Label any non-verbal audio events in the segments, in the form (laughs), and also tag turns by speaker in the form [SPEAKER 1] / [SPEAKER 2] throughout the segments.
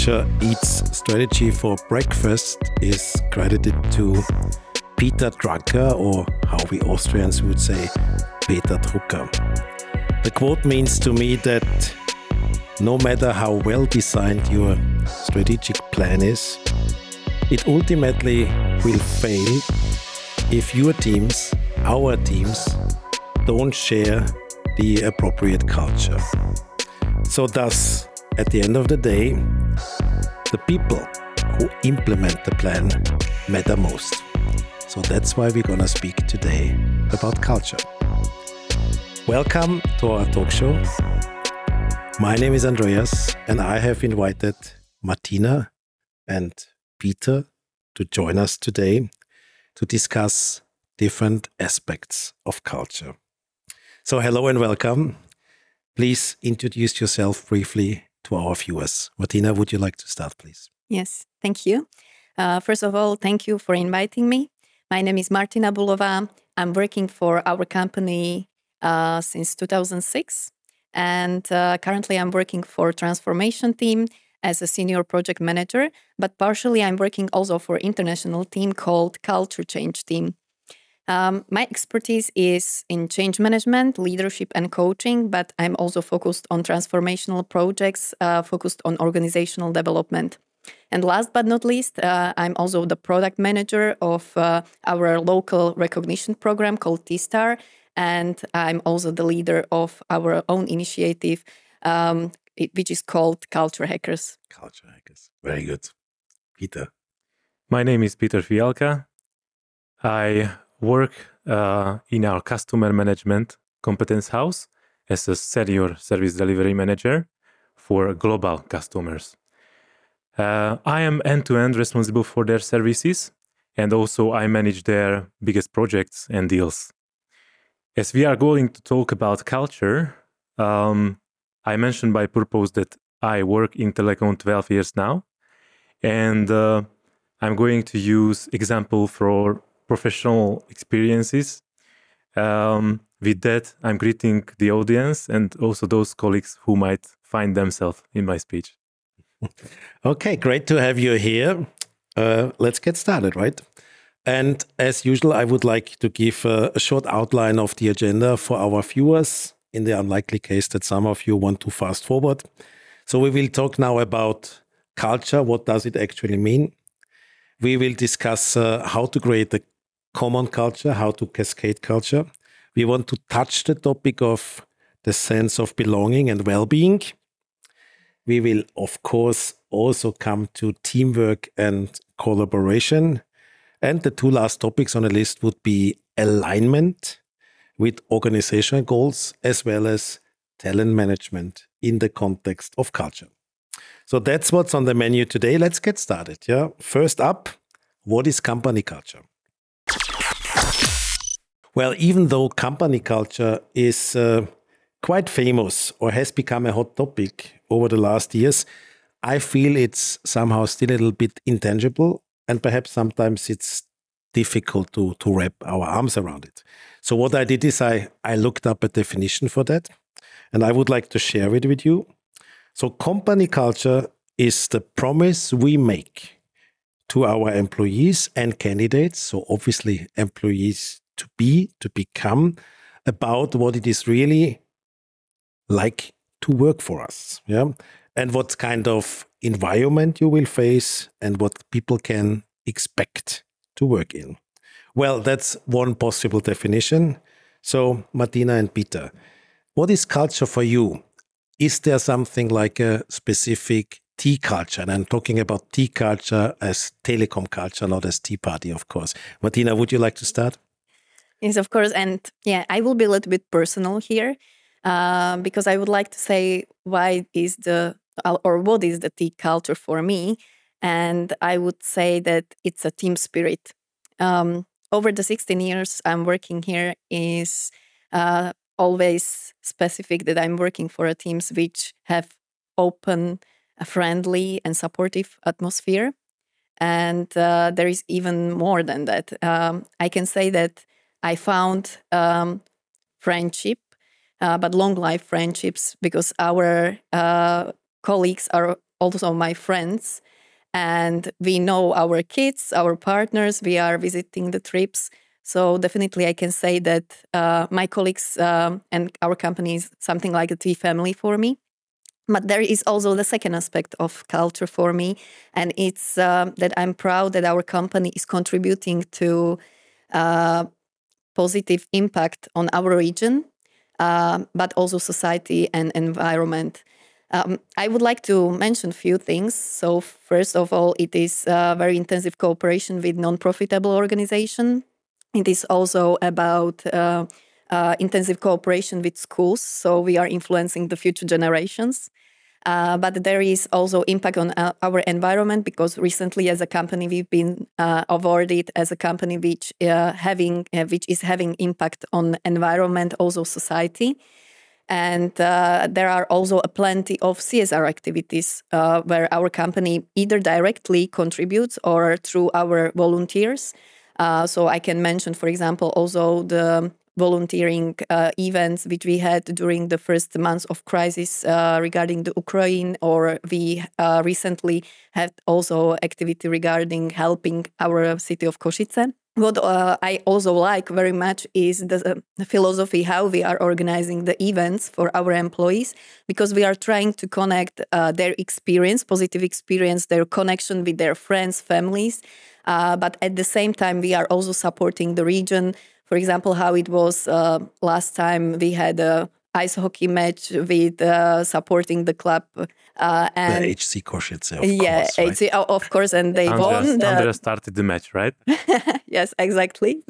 [SPEAKER 1] Culture Eats strategy for breakfast is credited to Peter Drucker, or how we Austrians would say, Peter Drucker. The quote means to me that no matter how well designed your strategic plan is, it ultimately will fail if your teams, our teams, don't share the appropriate culture. So, thus, at the end of the day, the people who implement the plan matter most. So that's why we're going to speak today about culture. Welcome to our talk show. My name is Andreas, and I have invited Martina and Peter to join us today to discuss different aspects of culture. So, hello and welcome. Please introduce yourself briefly to our viewers. Martina, would you like to start, please?
[SPEAKER 2] Yes, thank you. Uh, first of all, thank you for inviting me. My name is Martina Buhlová. I'm working for our company uh, since 2006. And uh, currently, I'm working for transformation team as a senior project manager, but partially I'm working also for international team called Culture Change Team. Um, my expertise is in change management, leadership, and coaching, but I'm also focused on transformational projects, uh, focused on organizational development. And last but not least, uh, I'm also the product manager of uh, our local recognition program called T-Star, and I'm also the leader of our own initiative, um, which is called Culture Hackers.
[SPEAKER 1] Culture Hackers. Very good. Peter.
[SPEAKER 3] My name is Peter Fialka. I work uh, in our customer management competence house as a senior service delivery manager for global customers. Uh, I am end to end responsible for their services and also I manage their biggest projects and deals. As we are going to talk about culture, um, I mentioned by purpose that I work in telecom 12 years now, and uh, I'm going to use example for professional experiences. Um, with that, I'm greeting the audience and also those colleagues who might find themselves in my speech. (laughs)
[SPEAKER 1] okay, great to have you here. Uh, let's get started, right? And as usual, I would like to give a, a short outline of the agenda for our viewers in the unlikely case that some of you want to fast forward. So we will talk now about culture. What does it actually mean? We will discuss uh, how to create a common culture, how to cascade culture. We want to touch the topic of the sense of belonging and well being. We will, of course, also come to teamwork and collaboration. And the two last topics on the list would be alignment with organizational goals as well as talent management in the context of culture. So that's what's on the menu today. Let's get started. Yeah. First up, what is company culture? Well, even though company culture is uh, quite famous or has become a hot topic over the last years, I feel it's somehow still a little bit intangible and perhaps sometimes it's difficult to, to wrap our arms around it. So, what I did is I, I looked up a definition for that and I would like to share it with you. So, company culture is the promise we make to our employees and candidates. So, obviously, employees to be, to become, about what it is really like to work for us. Yeah. And what kind of environment you will face and what people can expect to work in. Well, that's one possible definition. So, Martina and Peter, what is culture for you? Is there something like a specific tea culture? And I'm talking about tea culture as telecom culture, not as tea party, of course. Martina, would you like to start?
[SPEAKER 2] Yes, of course. And yeah, I will be a little bit personal here uh, because I would like to say why is the or what is the tea culture for me. And I would say that it's a team spirit. Um, over the 16 years I'm working here is uh, always specific that I'm working for a teams which have open, a friendly, and supportive atmosphere. And uh, there is even more than that. Um, I can say that I found um, friendship, uh, but long life friendships because our uh, colleagues are also my friends. And we know our kids, our partners, we are visiting the trips. So definitely, I can say that uh, my colleagues um, and our company is something like a tea family for me. But there is also the second aspect of culture for me, and it's uh, that I'm proud that our company is contributing to uh, positive impact on our region, uh, but also society and environment. Um, I would like to mention a few things. So, first of all, it is a very intensive cooperation with non-profitable organization. It is also about uh, uh, intensive cooperation with schools. So we are influencing the future generations. Uh, but there is also impact on uh, our environment because recently, as a company, we've been uh, awarded as a company which uh, having uh, which is having impact on environment, also society. And uh, there are also a plenty of CSR activities where our company either directly contributes or through our volunteers. so I can mention, for example, also the volunteering uh, events which we had during the first months of crisis uh, regarding the Ukraine, or we uh, recently had also activity regarding helping our city of Košice. What uh, I also like very much is the, the philosophy how we are organizing the events for our employees because we are trying to connect uh, their experience, positive experience, their connection with their friends, families, uh, but at the same time we are also supporting the region for example, how it was uh, last time we had a ice hockey match with uh, supporting the club
[SPEAKER 1] uh, and the HC Košice, of
[SPEAKER 2] yeah,
[SPEAKER 1] course, right?
[SPEAKER 2] HC, of course, and they
[SPEAKER 3] Andrea,
[SPEAKER 2] won.
[SPEAKER 3] The... Andrea started the match, right? (laughs)
[SPEAKER 2] yes, exactly.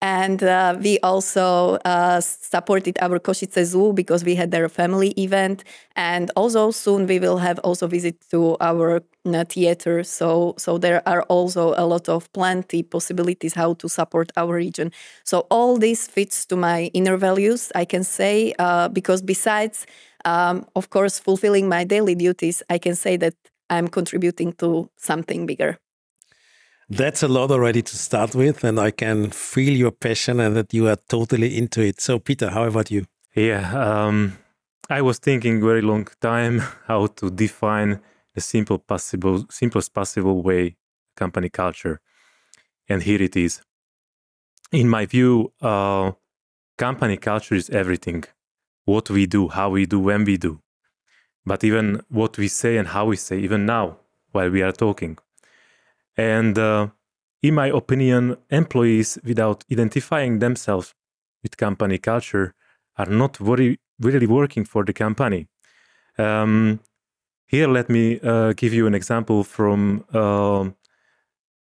[SPEAKER 2] And uh, we also uh, supported our Košice Zoo because we had their family event. And also soon we will have also visit to our uh, theater. So, so there are also a lot of plenty possibilities how to support our region. So all this fits to my inner values, I can say, uh, because besides, um, of course, fulfilling my daily duties, I can say that I'm contributing to something bigger.
[SPEAKER 1] That's a lot already to start with, and I can feel your passion and that you are totally into it. So, Peter, how about you?
[SPEAKER 3] Yeah, um, I was thinking very long time (laughs) how to define the simple possible, simplest possible way company culture, and here it is. In my view, uh, company culture is everything: what we do, how we do, when we do, but even what we say and how we say, even now while we are talking and uh, in my opinion, employees without identifying themselves with company culture are not very, really working for the company. Um, here, let me uh, give you an example from uh,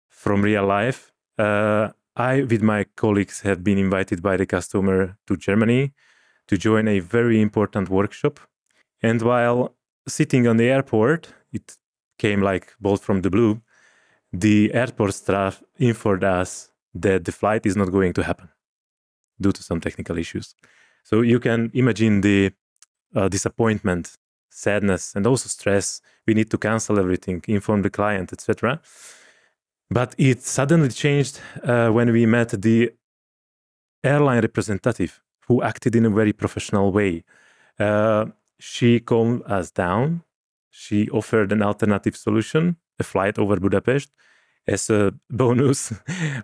[SPEAKER 3] from real life. Uh, I, with my colleagues, have been invited by the customer to Germany to join a very important workshop. And while sitting on the airport, it came like bolt from the blue the airport staff informed us that the flight is not going to happen due to some technical issues. So you can imagine the uh, disappointment, sadness, and also stress. We need to cancel everything, inform the client, etc. But it suddenly changed uh, when we met the airline representative who acted in a very professional way. Uh, she calmed us down. She offered an alternative solution a flight over Budapest as a (laughs) bonus,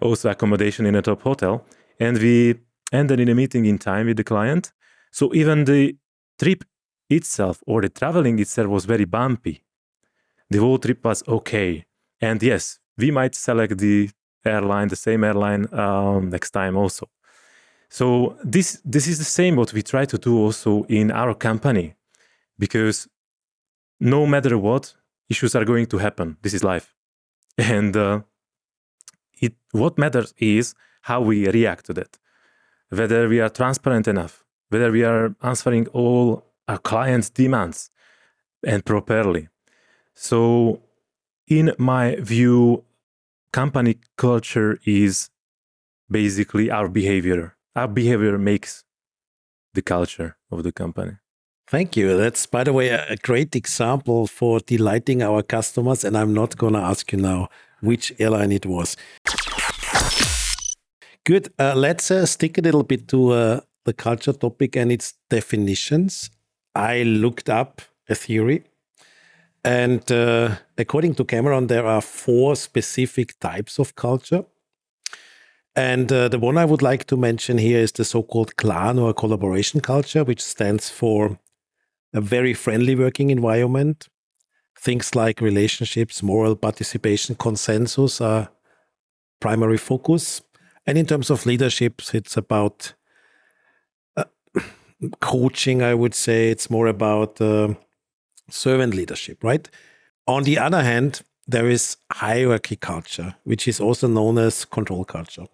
[SPEAKER 3] also accommodation in a top hotel. And we ended in a meeting in time with the client. So even the trip itself or the traveling itself was very bumpy. The whole trip was okay. And yes, we might select the airline, the same airline um, next time also. So this this is the same what we try to do also in our company, because no matter what, issues are going to happen. This is life. (laughs) And uh, it, what matters is how we react to that. Whether we are transparent enough, whether we are answering all our clients' demands and properly. So, in my view, company culture is basically our behavior. Our behavior makes the culture of the company.
[SPEAKER 1] Thank you. That's, by the way, a great example for delighting our customers. And I'm not going to ask you now which airline it was. Good. Uh, let's uh, stick a little bit to uh, the culture topic and its definitions. I looked up a theory And uh, according to Cameron, there are four specific types of culture. And uh, the one I would like to mention here is the so called clan or collaboration culture, which stands for a very friendly working environment. Things like relationships, moral participation, consensus are primary focus. And in terms of leadership, it's about uh, (clears throat) coaching, I would say. It's more about uh, servant leadership, right? On the other hand, there is hierarchy culture, which is also known as control culture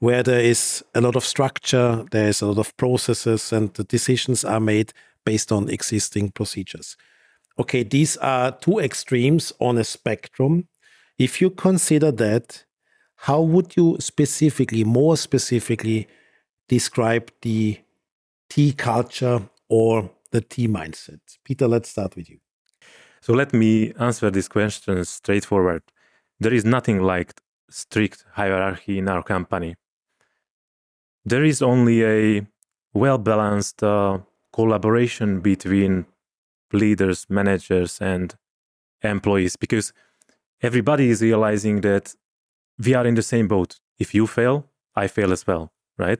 [SPEAKER 1] where there is a lot of structure, there is a lot of processes, and the decisions are made based on existing procedures. Okay, these are two extremes on a spectrum. If you consider that, how would you specifically, more specifically, describe the T culture or the T mindset? Peter, let's start with you.
[SPEAKER 3] So let me answer this question straightforward. There is nothing like strict hierarchy in our company there is only a well balanced uh, collaboration between leaders, managers, and employees because everybody is realizing that we are in the same boat. If you fail, I fail as well, right?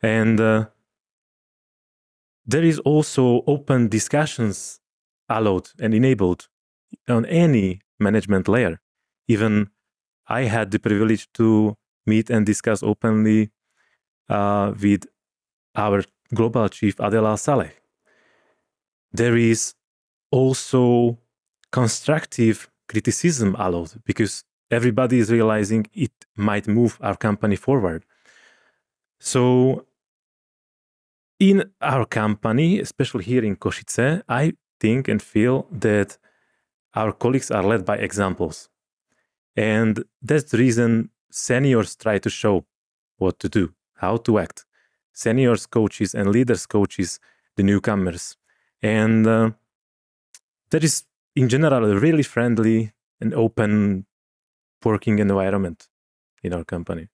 [SPEAKER 3] And uh, there is also open discussions allowed and enabled on any management layer. Even I had the privilege to meet and discuss openly uh, with our global chief Adel Al-Saleh. There is also constructive criticism allowed because everybody is realizing it might move our company forward. So, in our company, especially here in Košice, I think and feel that our colleagues are led by examples. And that's the reason seniors try to show what to do how to act. Seniors coaches and leaders coaches the newcomers, and uh, that is in general a really friendly and open working environment in our company.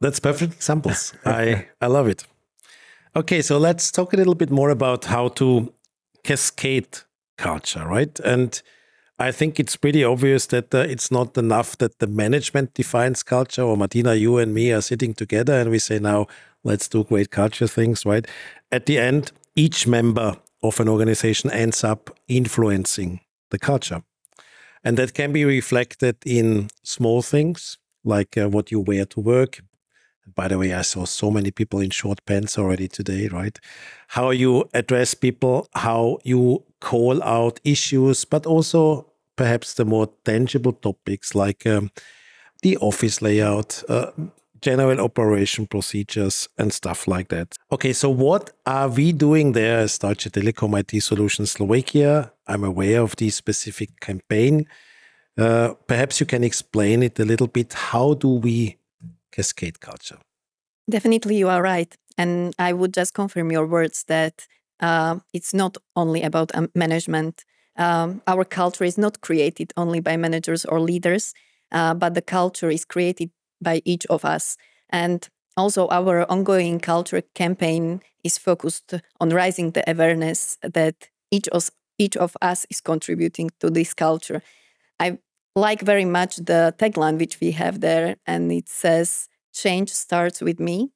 [SPEAKER 1] That's perfect examples. (laughs) I I love it. Okay, so let's talk a little bit more about how to cascade culture, right? And I think it's pretty obvious that uh, it's not enough that the management defines culture, or Martina, you and me are sitting together and we say, now let's do great culture things, right? At the end, each member of an organization ends up influencing the culture. And that can be reflected in small things like uh, what you wear to work. By the way, I saw so many people in short pants already today, right? How you address people, how you call out issues, but also perhaps the more tangible topics like um, the office layout, uh, general operation procedures, and stuff like that. Okay, so what are we doing there as Deutsche Telekom IT Solutions Slovakia? I'm aware of this specific campaign. Uh, perhaps you can explain it a little bit. How do we cascade culture?
[SPEAKER 2] Definitely, you are right. And I would just confirm your words that uh, it's not only about um, management. Um, our culture is not created only by managers or leaders, uh, but the culture is created by each of us. And also, our ongoing culture campaign is focused on raising the awareness that each of, each of us is contributing to this culture. I like very much the tagline which we have there, and it says, Change starts with me.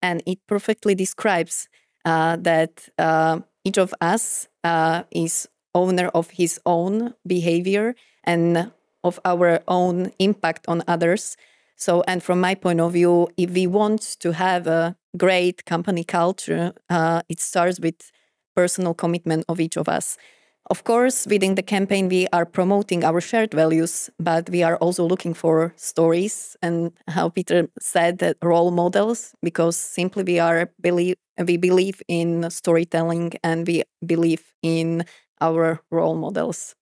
[SPEAKER 2] And it perfectly describes uh, that uh, each of us uh, is owner of his own behavior and of our own impact on others. So, and from my point of view, if we want to have a great company culture, uh, it starts with personal commitment of each of us. Of course, within the campaign, we are promoting our shared values, but we are also looking for stories and how Peter said that role models, because simply we are believe we believe in storytelling and we believe in our role models.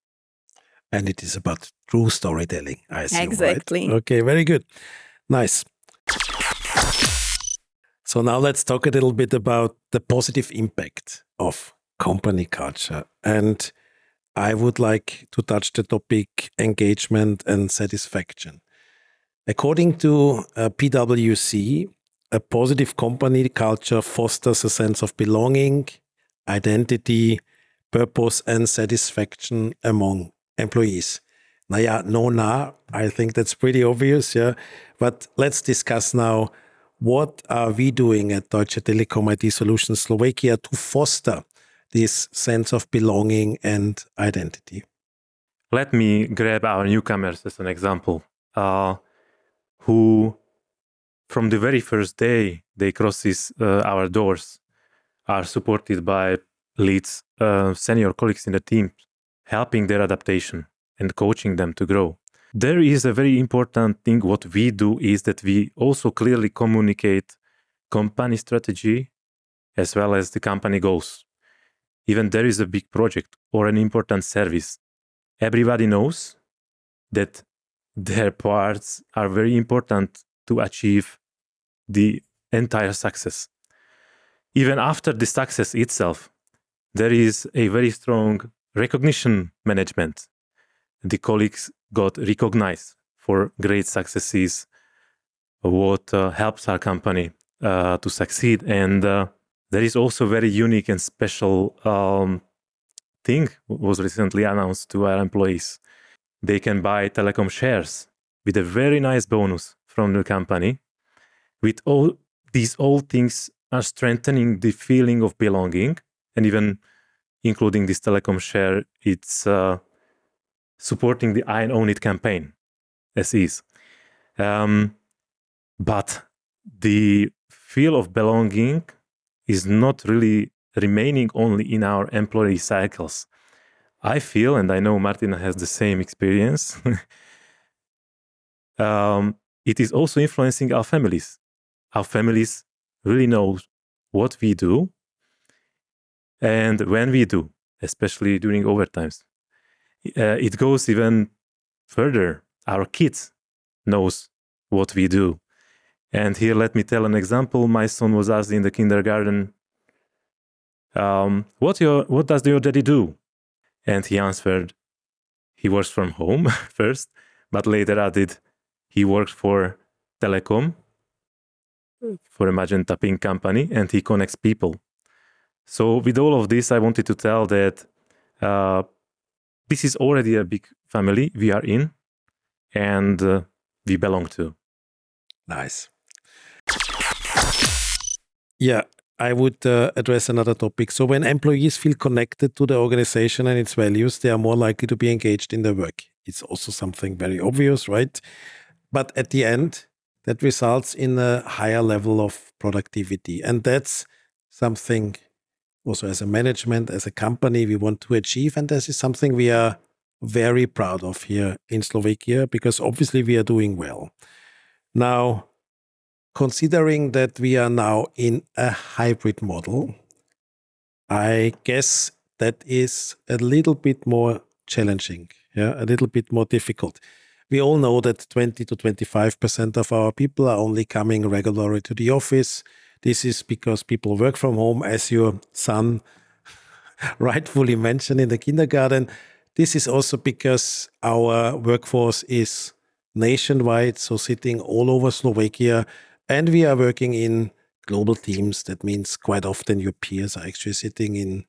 [SPEAKER 1] And it is about true storytelling, I assume.
[SPEAKER 2] Exactly.
[SPEAKER 1] Right? Okay, very good. Nice. So now let's talk a little bit about the positive impact of company culture. And I would like to touch the topic engagement and satisfaction. According to uh, PwC, a positive company culture fosters a sense of belonging, identity, purpose, and satisfaction among employees. Now, yeah, no, nah, I think that's pretty obvious. Yeah. But let's discuss now what are we doing at Deutsche Telekom IT Solutions Slovakia to foster this sense of belonging and identity?
[SPEAKER 3] Let me grab our newcomers as an example, uh, who from the very first day they crosses uh, our doors are supported by leads, uh, senior colleagues in the team, helping their adaptation and coaching them to grow. There is a very important thing. What we do is that we also clearly communicate company strategy as well as the company goals. Even there is a big project or an important service, everybody knows that their parts are very important to achieve the entire success. Even after the success itself, there is a very strong recognition management. The colleagues got recognized for great successes, what uh, helps our company uh, to succeed. And uh, there is also very unique and special um, thing was recently announced to our employees. They can buy telecom shares with a very nice bonus from the company. With all these all things are strengthening the feeling of belonging and even including this telecom share, it's uh, supporting the I Own It campaign as is. Um, but the feel of belonging is not really remaining only in our employee cycles. I feel, and I know Martina has the same experience, (laughs) um, it is also influencing our families. Our families really know what we do and when we do, especially during overtimes. Uh, it goes even further. Our kids knows what we do. And here, let me tell an example. My son was asked in the kindergarten, um, what, your, what does your daddy do? And he answered, he works from home (laughs) first, but later added, he works for Telecom, for a Magenta Pink company, and he connects people. So, with all of this, I wanted to tell that uh, this is already a big family we are in and uh, we belong to.
[SPEAKER 1] Nice. Yeah, I would uh, address another topic. So, when employees feel connected to the organization and its values, they are more likely to be engaged in their work. It's also something very obvious, right? But at the end, that results in a higher level of productivity. And that's something also as a management, as a company, we want to achieve. And this is something we are very proud of here in Slovakia because obviously we are doing well. Now, considering that we are now in a hybrid model, I guess that is a little bit more challenging, yeah, a little bit more difficult. We all know that 20 to 25% of our people are only coming regularly to the office. This is because people work from home, as your son (laughs) rightfully mentioned in the kindergarten. This is also because our workforce is nationwide, so sitting all over Slovakia, and we are working in global teams. That means quite often your peers are actually sitting in,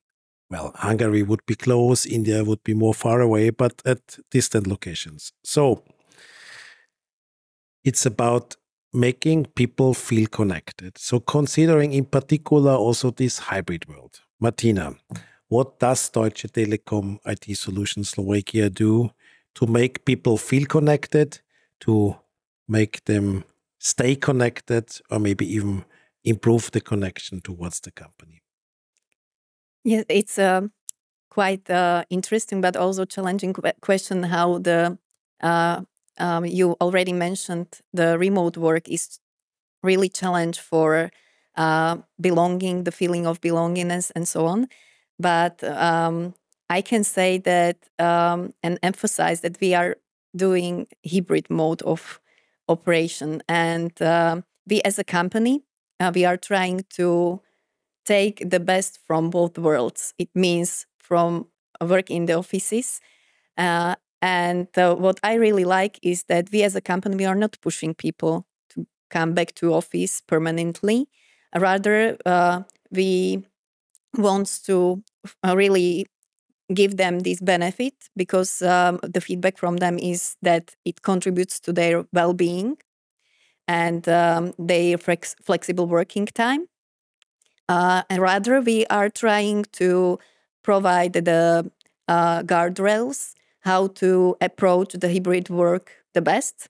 [SPEAKER 1] well, Hungary would be close, India would be more far away, but at distant locations. So it's about making people feel connected. So considering in particular also this hybrid world. Martina, what does Deutsche Telekom IT Solutions Slovakia do to make people feel connected, to make them stay connected or maybe even improve the connection towards the company?
[SPEAKER 2] Yes, it's a quite uh, interesting but also challenging question how the uh, um, you already mentioned the remote work is really challenge for uh, belonging, the feeling of belongingness, and so on. But um, I can say that um, and emphasize that we are doing hybrid mode of operation. And uh, we, as a company, uh, we are trying to take the best from both worlds. It means from work in the offices. And uh, what I really like is that we, as a company, we are not pushing people to come back to office permanently. Rather, uh, we want to uh, really give them this benefit because um, the feedback from them is that it contributes to their well-being and um, their flex- flexible working time. Uh, and rather, we are trying to provide the uh, guardrails how to approach the hybrid work the best.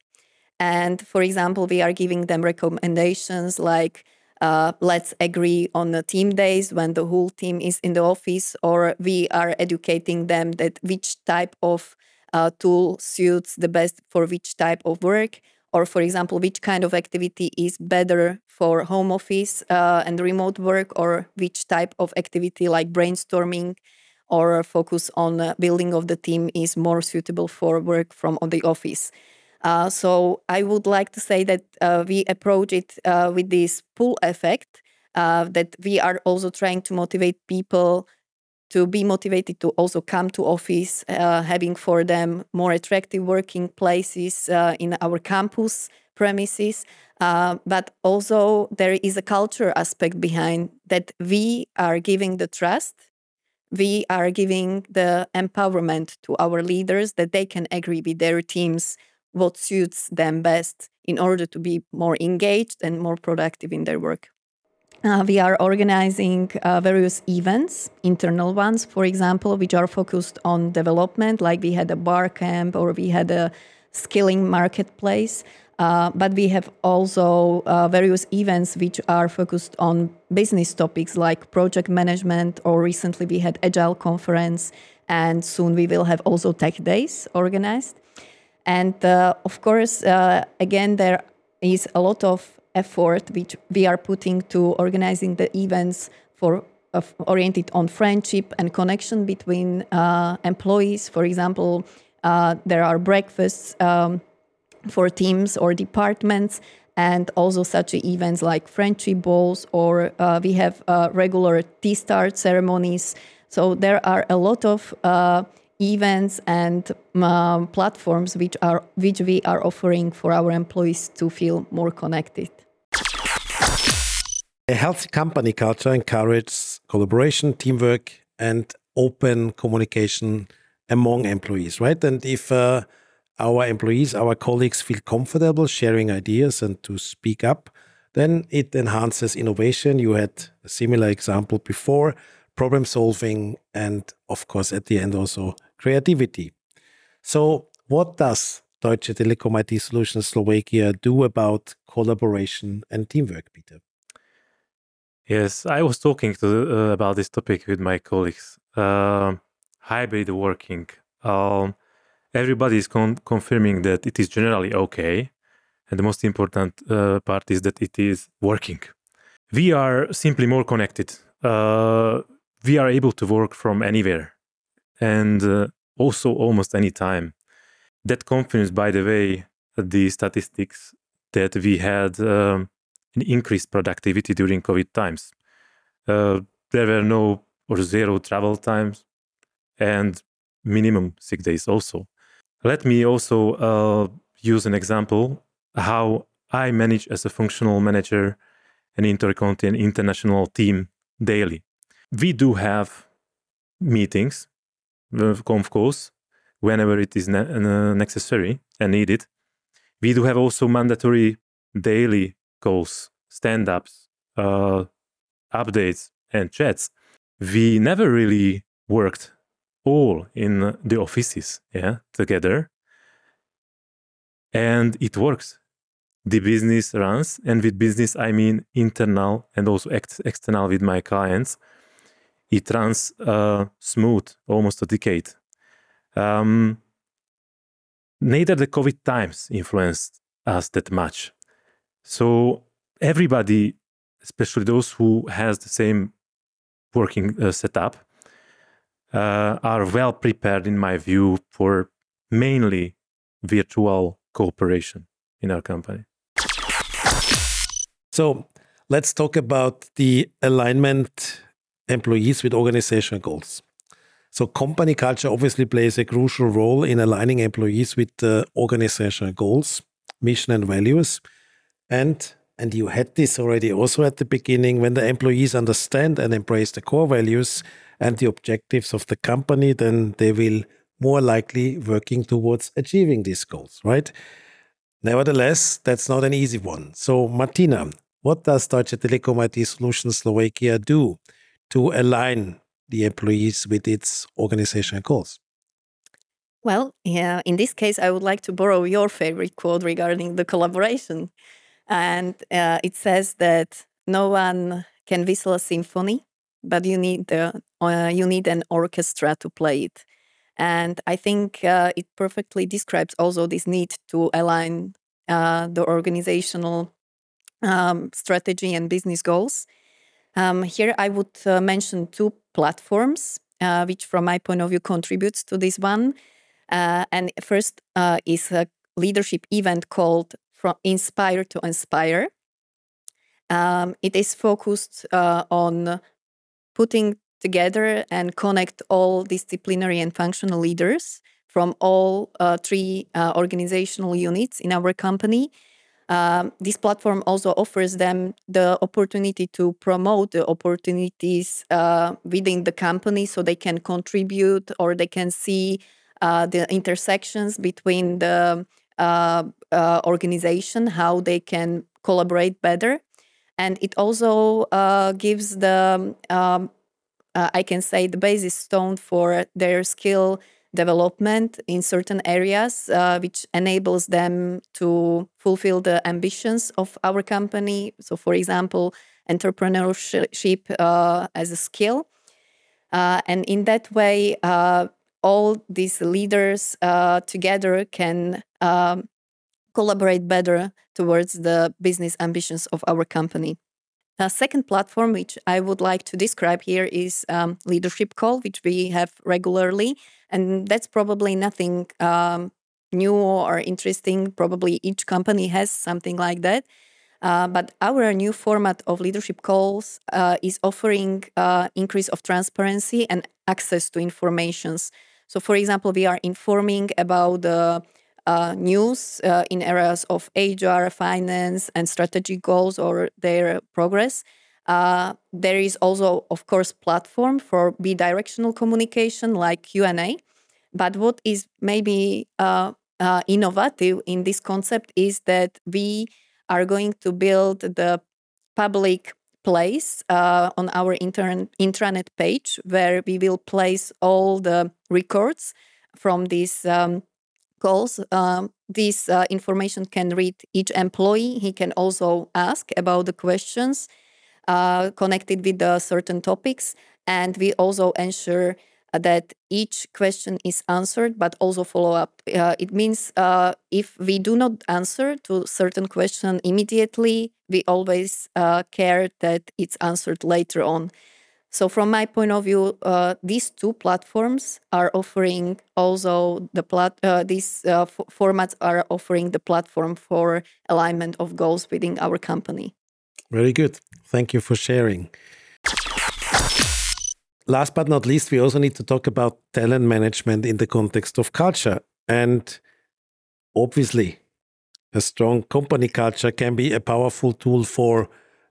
[SPEAKER 2] And for example, we are giving them recommendations like uh, let's agree on the team days when the whole team is in the office, or we are educating them that which type of uh, tool suits the best for which type of work, or for example, which kind of activity is better for home office uh, and remote work, or which type of activity like brainstorming or focus on building of the team is more suitable for work from the office. Uh, so I would like to say that uh, we approach it uh, with this pull effect, uh, that we are also trying to motivate people to be motivated to also come to office, uh, having for them more attractive working places uh, in our campus premises. but also there is a culture aspect behind that we are giving the trust we are giving the empowerment to our leaders that they can agree with their teams what suits them best in order to be more engaged and more productive in their work. Uh, we are organizing uh, various events, internal ones, for example, which are focused on development, like we had a bar camp or we had a skilling marketplace. Uh, but we have also uh, various events which are focused on business topics like project management, or recently we had Agile conference, and soon we will have also tech days organized. And uh, of course, uh, again, there is a lot of effort which we are putting to organizing the events for oriented on friendship and connection between uh, employees. For example, there are breakfasts um, for teams or departments, and also such events like friendship balls, or uh, we have regular T-Star ceremonies. So there are a lot of events and um, platforms which are which we are offering for our employees to feel more connected.
[SPEAKER 1] A healthy company culture encourages collaboration, teamwork, and open communication among employees, right? And if uh, our employees, our colleagues feel comfortable sharing ideas and to speak up, then it enhances innovation. You had a similar example before problem solving, and of course, at the end, also creativity. So, what does Deutsche Telekom IT Solutions Slovakia do about collaboration and teamwork, Peter?
[SPEAKER 3] Yes, I was talking to, uh, about this topic with my colleagues. Uh, hybrid working. Um, everybody is con- confirming that it is generally okay. And the most important uh, part is that it is working. We are simply more connected. Uh, we are able to work from anywhere and uh, also almost any time. That confirms, by the way, the statistics that we had um, an increased productivity during COVID times. Uh, there were no or zero travel times and minimum sick days also. Let me also uh, use an example how I manage as a functional manager an intercontinental international team daily. We do have meetings of course, whenever it is ne- necessary and needed. We do have also mandatory daily calls, stand ups, uh, updates, and chats. We never really worked all in the offices yeah, together. And it works. The business runs. And with business, I mean internal and also ex- external with my clients it runs uh, smooth almost a decade. Um, neither the COVID times influenced us that much. So everybody, especially those who has the same working uh, setup, uh, are well prepared, in my view, for mainly virtual cooperation in our company.
[SPEAKER 1] So let's talk about the alignment employees with organizational goals. So, company culture obviously plays a crucial role in aligning employees with the organizational goals, mission, and values. And and you had this already also at the beginning when the employees understand and embrace the core values and the objectives of the company, then they will more likely working towards achieving these goals, right? Nevertheless, that's not an easy one. So, Martina, what does Deutsche Telekom IT Solutions Slovakia do to align the employees with its organizational goals?
[SPEAKER 2] Well, yeah, in this case, I would like to borrow your favorite quote regarding the collaboration. And uh, it says that no one can whistle a symphony, but you need, the, uh, you need an orchestra to play it. And I think uh, it perfectly describes also this need to align uh, the organizational um, strategy and business goals. Um, here, I would uh, mention two platforms, uh, which, from my point of view, contributes to this one. Uh, and first is a leadership event called From Inspire to Inspire. Um, it is focused on putting together and connect all disciplinary and functional leaders from all uh, three uh, organizational units in our company. Um, this platform also offers them the opportunity to promote the opportunities uh, within the company so they can contribute or they can see uh, the intersections between the uh, uh, organization, how they can collaborate better. And it also gives the, um, I can say, the basis stone for their skill development in certain areas, uh, which enables them to fulfill the ambitions of our company. So, for example, entrepreneurship uh, as a skill. Uh, and in that way, all these leaders uh, together can um, collaborate better towards the business ambitions of our company. A second platform, which I would like to describe here, is um, Leadership Call, which we have regularly. And that's probably nothing um, new or interesting. Probably each company has something like that. Uh, but our new format of leadership calls uh, is offering uh, increase of transparency and access to informations. So, for example, we are informing about the uh, news uh, in areas of HR, finance, and strategic goals or their progress. Uh, there is also, of course, platform for bidirectional communication like Q&A. But what is maybe uh, uh, innovative in this concept is that we are going to build the public place uh, on our intern- intranet page where we will place all the records from these um, calls. Um, this uh, information can read each employee. He can also ask about the questions uh, connected with the certain topics. And we also ensure that each question is answered, but also follow up. Uh, it means uh, if we do not answer to certain question immediately, we always uh, care that it's answered later on. So, from my point of view, uh, these two platforms are offering also the plat. Uh, these f- formats are offering the platform for alignment of goals within our company.
[SPEAKER 1] Very good. Thank you for sharing. Last but not least, we also need to talk about talent management in the context of culture. And obviously, a strong company culture can be a powerful tool for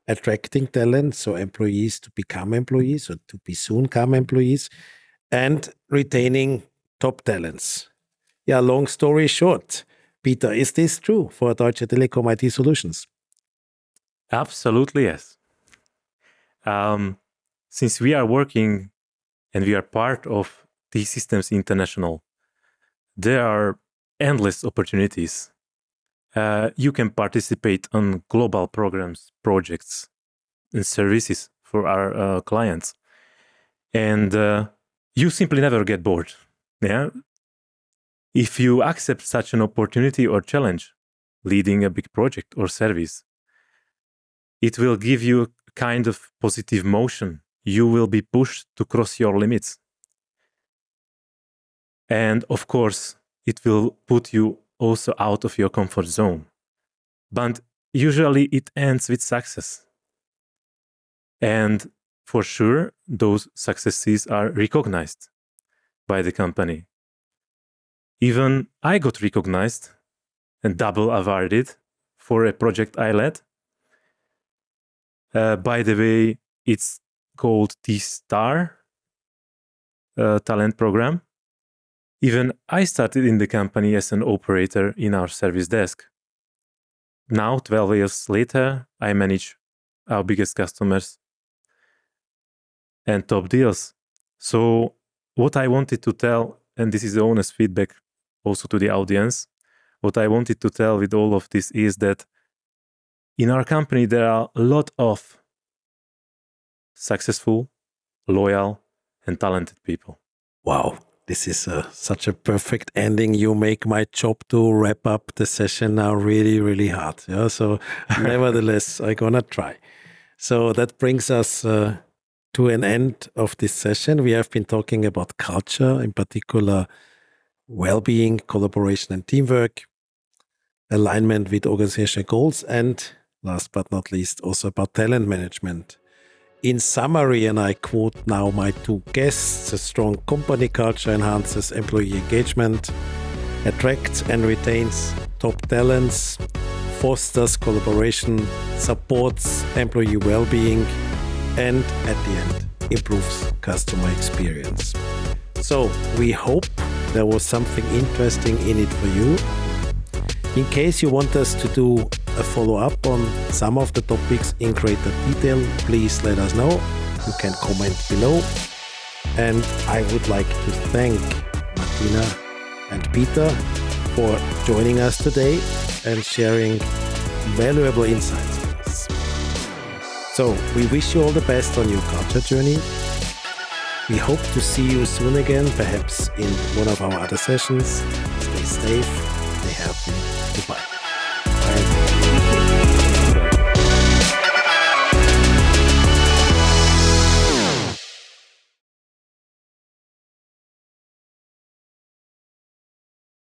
[SPEAKER 1] attracting talent, so employees to become employees or to be soon come employees, and retaining top talents. Yeah, long story short, Peter, is this true for Deutsche Telekom IT Solutions?
[SPEAKER 3] Absolutely, yes. Um, since we are working and we are part of T-Systems International, there are endless opportunities. Uh, you can participate on global programs, projects, and services for our uh, clients, and uh, you simply never get bored. Yeah, if you accept such an opportunity or challenge, leading a big project or service, it will give you a kind of positive motion you will be pushed to cross your limits. And of course, it will put you also out of your comfort zone. But usually it ends with success. And for sure, those successes are recognized by the company. Even I got recognized and double awarded for a project I led. Uh, by the way, it's called T Star. uh, talent program. Even I started in the company as an operator in our service desk. Now, 12 years later, I manage our biggest customers and top deals. So, what I wanted to tell, and this is the honest feedback also to the audience, what I wanted to tell with all of this is that in our company, there are a lot of successful, loyal, and talented people.
[SPEAKER 1] Wow. This is a, such a perfect ending. You make my job to wrap up the session now really, really hard. Yeah. So, (laughs) nevertheless, I'm gonna try. So that brings us uh, to an end of this session. We have been talking about culture, in particular, well-being, collaboration, and teamwork, alignment with organizational goals, and last but not least, also about talent management. In summary, and I quote now my two guests a strong company culture enhances employee engagement, attracts and retains top talents, fosters collaboration, supports employee well being, and at the end, improves customer experience. So, we hope there was something interesting in it for you. In case you want us to do a follow up on some of the topics in greater detail, please let us know. You can comment below. And I would like to thank Martina and Peter for joining us today and sharing valuable insights with us. So, we wish you all the best on your culture journey. We hope to see you soon again, perhaps in one of our other sessions. Stay safe, stay healthy. Goodbye.